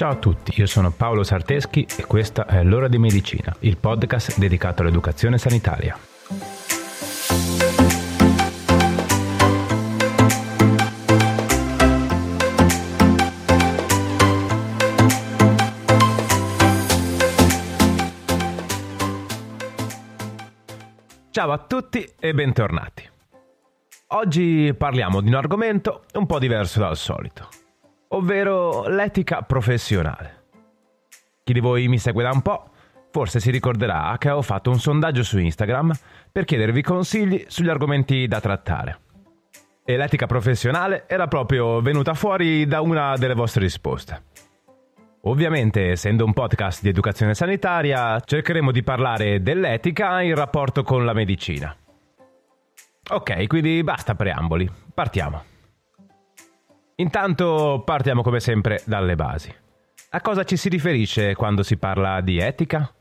Ciao a tutti, io sono Paolo Sarteschi e questa è L'ora di medicina, il podcast dedicato all'educazione sanitaria. Ciao a tutti e bentornati. Oggi parliamo di un argomento un po' diverso dal solito ovvero l'etica professionale. Chi di voi mi segue da un po' forse si ricorderà che ho fatto un sondaggio su Instagram per chiedervi consigli sugli argomenti da trattare. E l'etica professionale era proprio venuta fuori da una delle vostre risposte. Ovviamente, essendo un podcast di educazione sanitaria, cercheremo di parlare dell'etica in rapporto con la medicina. Ok, quindi basta preamboli, partiamo. Intanto partiamo come sempre dalle basi. A cosa ci si riferisce quando si parla di etica?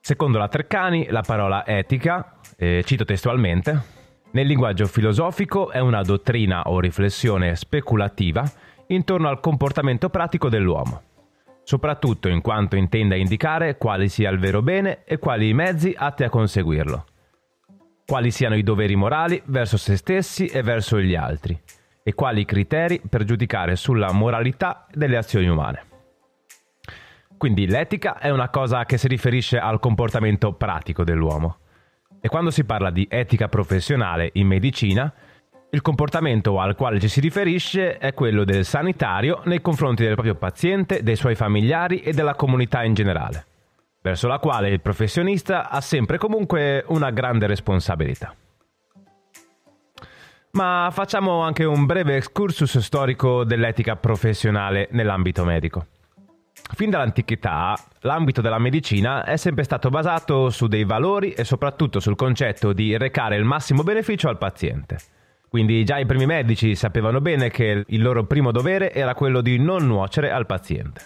Secondo la Treccani, la parola etica, eh, cito testualmente, nel linguaggio filosofico è una dottrina o riflessione speculativa intorno al comportamento pratico dell'uomo, soprattutto in quanto intenda indicare quale sia il vero bene e quali i mezzi atti a conseguirlo, quali siano i doveri morali verso se stessi e verso gli altri, e quali criteri per giudicare sulla moralità delle azioni umane. Quindi l'etica è una cosa che si riferisce al comportamento pratico dell'uomo. E quando si parla di etica professionale in medicina, il comportamento al quale ci si riferisce è quello del sanitario nei confronti del proprio paziente, dei suoi familiari e della comunità in generale, verso la quale il professionista ha sempre comunque una grande responsabilità. Ma facciamo anche un breve excursus storico dell'etica professionale nell'ambito medico. Fin dall'antichità, l'ambito della medicina è sempre stato basato su dei valori e soprattutto sul concetto di recare il massimo beneficio al paziente. Quindi già i primi medici sapevano bene che il loro primo dovere era quello di non nuocere al paziente.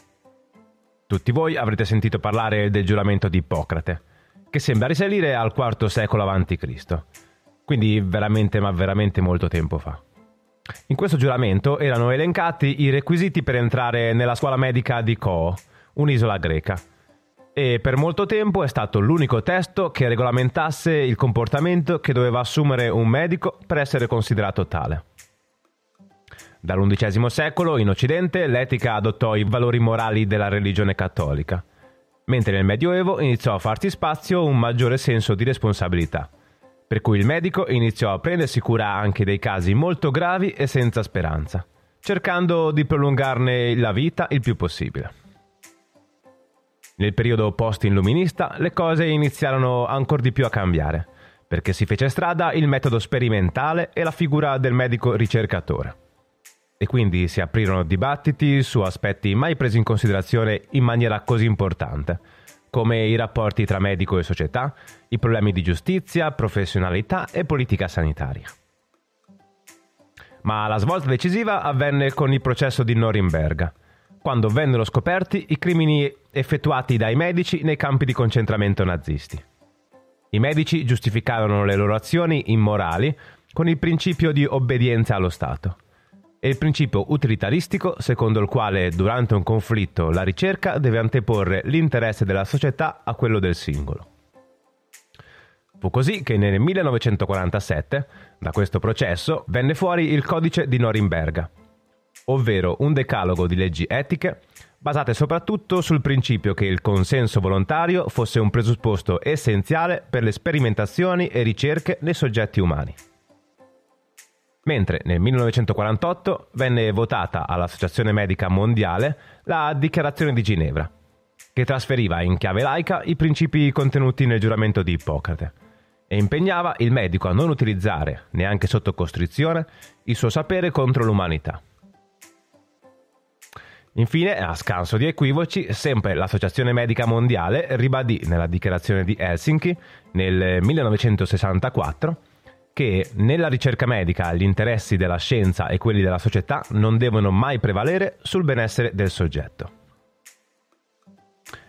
Tutti voi avrete sentito parlare del giuramento di Ippocrate, che sembra risalire al IV secolo a.C quindi veramente ma veramente molto tempo fa. In questo giuramento erano elencati i requisiti per entrare nella scuola medica di Koo, un'isola greca, e per molto tempo è stato l'unico testo che regolamentasse il comportamento che doveva assumere un medico per essere considerato tale. Dall'undicesimo secolo in Occidente l'etica adottò i valori morali della religione cattolica, mentre nel Medioevo iniziò a farsi spazio un maggiore senso di responsabilità per cui il medico iniziò a prendersi cura anche dei casi molto gravi e senza speranza, cercando di prolungarne la vita il più possibile. Nel periodo post-illuminista le cose iniziarono ancora di più a cambiare, perché si fece strada il metodo sperimentale e la figura del medico ricercatore. E quindi si aprirono dibattiti su aspetti mai presi in considerazione in maniera così importante, come i rapporti tra medico e società, i problemi di giustizia, professionalità e politica sanitaria. Ma la svolta decisiva avvenne con il processo di Norimberga, quando vennero scoperti i crimini effettuati dai medici nei campi di concentramento nazisti. I medici giustificarono le loro azioni immorali con il principio di obbedienza allo Stato e il principio utilitaristico secondo il quale durante un conflitto la ricerca deve anteporre l'interesse della società a quello del singolo. Fu così che nel 1947, da questo processo, venne fuori il Codice di Norimberga, ovvero un decalogo di leggi etiche basate soprattutto sul principio che il consenso volontario fosse un presupposto essenziale per le sperimentazioni e ricerche nei soggetti umani mentre nel 1948 venne votata all'Associazione Medica Mondiale la Dichiarazione di Ginevra, che trasferiva in chiave laica i principi contenuti nel giuramento di Ippocrate e impegnava il medico a non utilizzare, neanche sotto costrizione, il suo sapere contro l'umanità. Infine, a scanso di equivoci, sempre l'Associazione Medica Mondiale ribadì nella dichiarazione di Helsinki nel 1964 che nella ricerca medica gli interessi della scienza e quelli della società non devono mai prevalere sul benessere del soggetto.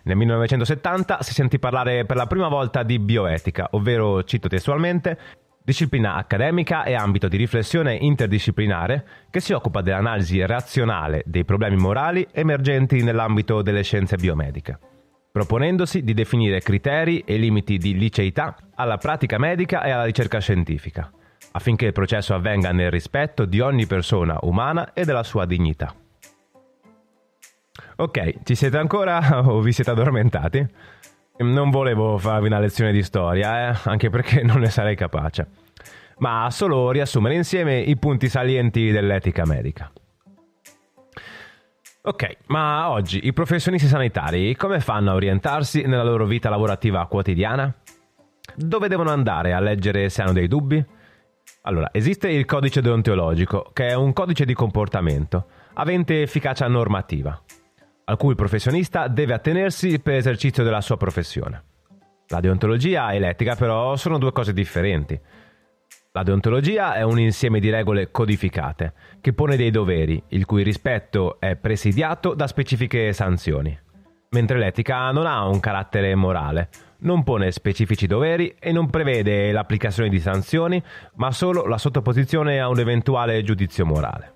Nel 1970 si sentì parlare per la prima volta di bioetica, ovvero, cito testualmente, disciplina accademica e ambito di riflessione interdisciplinare che si occupa dell'analisi razionale dei problemi morali emergenti nell'ambito delle scienze biomediche, proponendosi di definire criteri e limiti di liceità alla pratica medica e alla ricerca scientifica, affinché il processo avvenga nel rispetto di ogni persona umana e della sua dignità. Ok, ci siete ancora o vi siete addormentati? Non volevo farvi una lezione di storia, eh? anche perché non ne sarei capace, ma solo riassumere insieme i punti salienti dell'etica medica. Ok, ma oggi i professionisti sanitari come fanno a orientarsi nella loro vita lavorativa quotidiana? Dove devono andare a leggere se hanno dei dubbi? Allora, esiste il codice deontologico, che è un codice di comportamento, avente efficacia normativa a cui il professionista deve attenersi per l'esercizio della sua professione. La deontologia e l'etica però sono due cose differenti. La deontologia è un insieme di regole codificate che pone dei doveri, il cui rispetto è presidiato da specifiche sanzioni, mentre l'etica non ha un carattere morale, non pone specifici doveri e non prevede l'applicazione di sanzioni, ma solo la sottoposizione a un eventuale giudizio morale.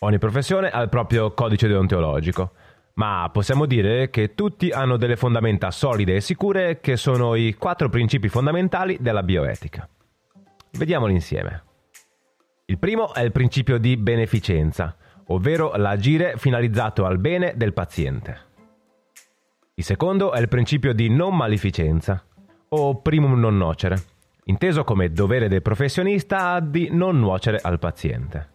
Ogni professione ha il proprio codice deontologico ma possiamo dire che tutti hanno delle fondamenta solide e sicure che sono i quattro principi fondamentali della bioetica. Vediamoli insieme. Il primo è il principio di beneficenza, ovvero l'agire finalizzato al bene del paziente. Il secondo è il principio di non maleficenza, o primum non nocere, inteso come dovere del professionista di non nuocere al paziente.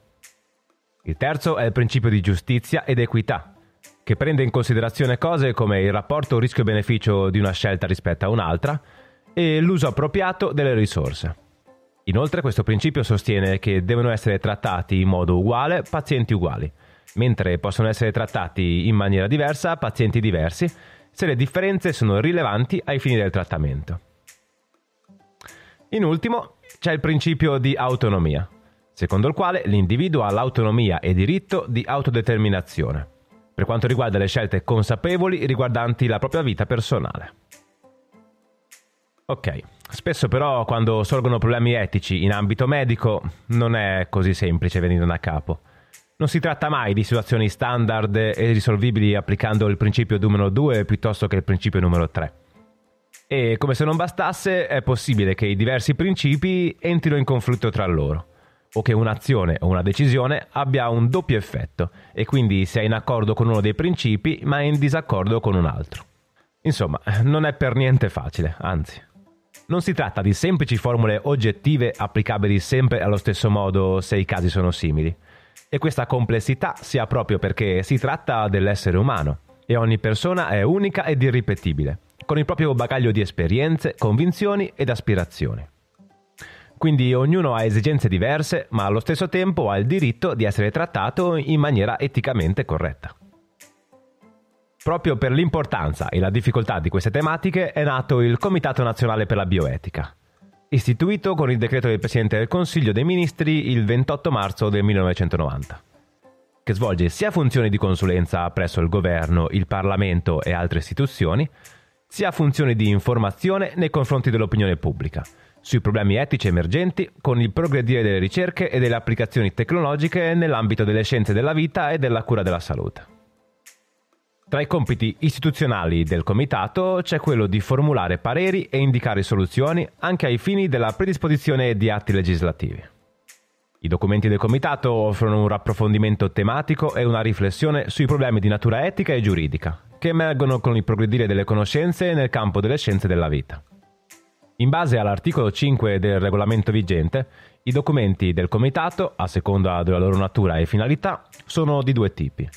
Il terzo è il principio di giustizia ed equità, che prende in considerazione cose come il rapporto rischio-beneficio di una scelta rispetto a un'altra e l'uso appropriato delle risorse. Inoltre questo principio sostiene che devono essere trattati in modo uguale pazienti uguali, mentre possono essere trattati in maniera diversa pazienti diversi se le differenze sono rilevanti ai fini del trattamento. In ultimo c'è il principio di autonomia, secondo il quale l'individuo ha l'autonomia e diritto di autodeterminazione per quanto riguarda le scelte consapevoli riguardanti la propria vita personale. Ok, spesso però quando sorgono problemi etici in ambito medico non è così semplice venire da capo. Non si tratta mai di situazioni standard e risolvibili applicando il principio numero 2 piuttosto che il principio numero 3. E come se non bastasse, è possibile che i diversi principi entrino in conflitto tra loro o che un'azione o una decisione abbia un doppio effetto e quindi sia in accordo con uno dei principi ma in disaccordo con un altro. Insomma, non è per niente facile, anzi. Non si tratta di semplici formule oggettive applicabili sempre allo stesso modo se i casi sono simili. E questa complessità si ha proprio perché si tratta dell'essere umano e ogni persona è unica ed irripetibile, con il proprio bagaglio di esperienze, convinzioni ed aspirazioni. Quindi ognuno ha esigenze diverse, ma allo stesso tempo ha il diritto di essere trattato in maniera eticamente corretta. Proprio per l'importanza e la difficoltà di queste tematiche è nato il Comitato Nazionale per la Bioetica, istituito con il decreto del Presidente del Consiglio dei Ministri il 28 marzo del 1990, che svolge sia funzioni di consulenza presso il governo, il Parlamento e altre istituzioni, sia funzioni di informazione nei confronti dell'opinione pubblica, sui problemi etici emergenti con il progredire delle ricerche e delle applicazioni tecnologiche nell'ambito delle scienze della vita e della cura della salute. Tra i compiti istituzionali del Comitato c'è quello di formulare pareri e indicare soluzioni anche ai fini della predisposizione di atti legislativi. I documenti del Comitato offrono un approfondimento tematico e una riflessione sui problemi di natura etica e giuridica, che emergono con il progredire delle conoscenze nel campo delle scienze della vita. In base all'articolo 5 del regolamento vigente, i documenti del Comitato, a seconda della loro natura e finalità, sono di due tipi.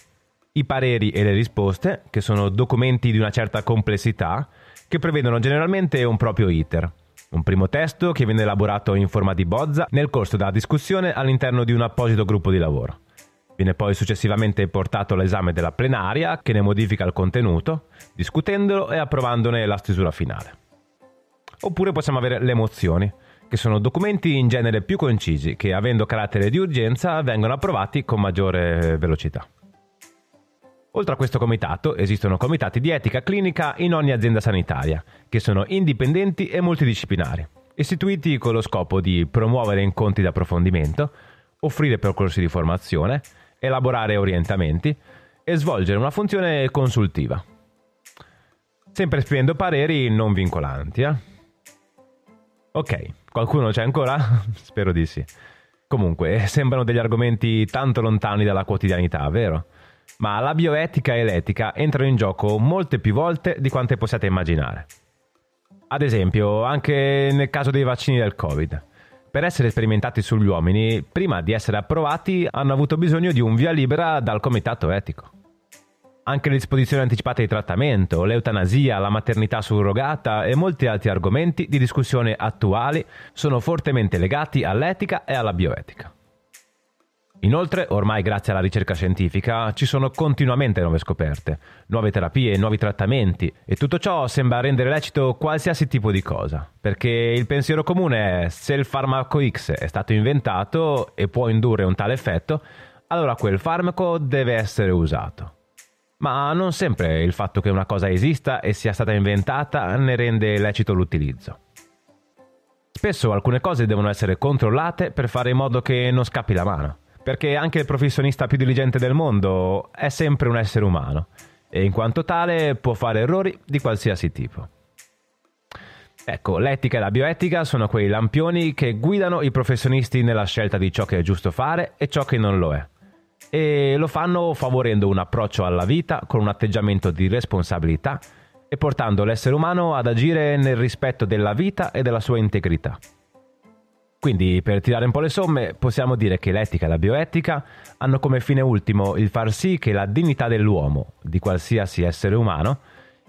I pareri e le risposte, che sono documenti di una certa complessità, che prevedono generalmente un proprio iter. Un primo testo che viene elaborato in forma di bozza nel corso della discussione all'interno di un apposito gruppo di lavoro. Viene poi successivamente portato all'esame della plenaria che ne modifica il contenuto, discutendolo e approvandone la stesura finale. Oppure possiamo avere le mozioni, che sono documenti in genere più concisi che, avendo carattere di urgenza, vengono approvati con maggiore velocità. Oltre a questo comitato esistono comitati di etica clinica in ogni azienda sanitaria, che sono indipendenti e multidisciplinari, istituiti con lo scopo di promuovere incontri di approfondimento, offrire percorsi di formazione, elaborare orientamenti e svolgere una funzione consultiva. Sempre esprimendo pareri non vincolanti, eh? Ok, qualcuno c'è ancora? Spero di sì. Comunque, sembrano degli argomenti tanto lontani dalla quotidianità, vero? Ma la bioetica e l'etica entrano in gioco molte più volte di quante possiate immaginare. Ad esempio, anche nel caso dei vaccini del Covid. Per essere sperimentati sugli uomini, prima di essere approvati, hanno avuto bisogno di un via libera dal comitato etico. Anche le disposizioni anticipate di trattamento, l'eutanasia, la maternità surrogata e molti altri argomenti di discussione attuali sono fortemente legati all'etica e alla bioetica. Inoltre, ormai grazie alla ricerca scientifica, ci sono continuamente nuove scoperte, nuove terapie, nuovi trattamenti e tutto ciò sembra rendere lecito qualsiasi tipo di cosa, perché il pensiero comune è se il farmaco X è stato inventato e può indurre un tale effetto, allora quel farmaco deve essere usato. Ma non sempre il fatto che una cosa esista e sia stata inventata ne rende lecito l'utilizzo. Spesso alcune cose devono essere controllate per fare in modo che non scappi la mano perché anche il professionista più diligente del mondo è sempre un essere umano e in quanto tale può fare errori di qualsiasi tipo. Ecco, l'etica e la bioetica sono quei lampioni che guidano i professionisti nella scelta di ciò che è giusto fare e ciò che non lo è. E lo fanno favorendo un approccio alla vita con un atteggiamento di responsabilità e portando l'essere umano ad agire nel rispetto della vita e della sua integrità. Quindi, per tirare un po' le somme, possiamo dire che l'etica e la bioetica hanno come fine ultimo il far sì che la dignità dell'uomo, di qualsiasi essere umano,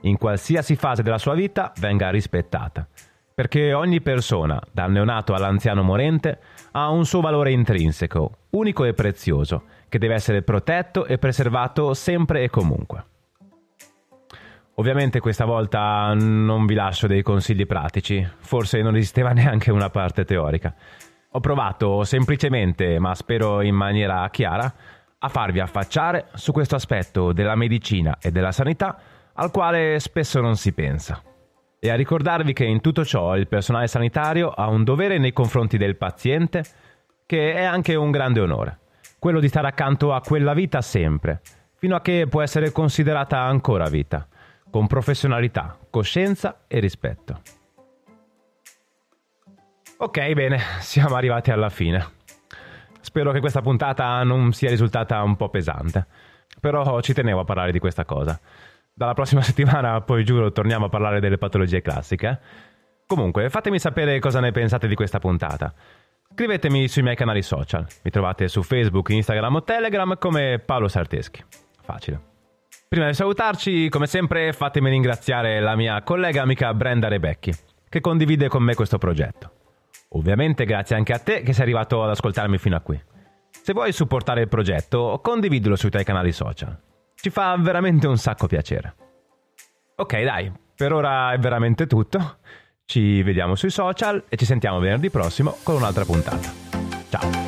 in qualsiasi fase della sua vita, venga rispettata. Perché ogni persona, dal neonato all'anziano morente, ha un suo valore intrinseco, unico e prezioso, che deve essere protetto e preservato sempre e comunque. Ovviamente questa volta non vi lascio dei consigli pratici, forse non esisteva neanche una parte teorica. Ho provato semplicemente, ma spero in maniera chiara, a farvi affacciare su questo aspetto della medicina e della sanità al quale spesso non si pensa. E a ricordarvi che in tutto ciò il personale sanitario ha un dovere nei confronti del paziente che è anche un grande onore, quello di stare accanto a quella vita sempre, fino a che può essere considerata ancora vita con professionalità, coscienza e rispetto. Ok, bene, siamo arrivati alla fine. Spero che questa puntata non sia risultata un po' pesante, però ci tenevo a parlare di questa cosa. Dalla prossima settimana, poi giuro, torniamo a parlare delle patologie classiche. Comunque, fatemi sapere cosa ne pensate di questa puntata. Scrivetemi sui miei canali social. Mi trovate su Facebook, Instagram o Telegram come Paolo Sarteschi. Facile. Prima di salutarci, come sempre, fatemi ringraziare la mia collega amica Brenda Rebecchi, che condivide con me questo progetto. Ovviamente grazie anche a te che sei arrivato ad ascoltarmi fino a qui. Se vuoi supportare il progetto, condividilo sui tuoi canali social. Ci fa veramente un sacco piacere. Ok, dai, per ora è veramente tutto. Ci vediamo sui social e ci sentiamo venerdì prossimo con un'altra puntata. Ciao!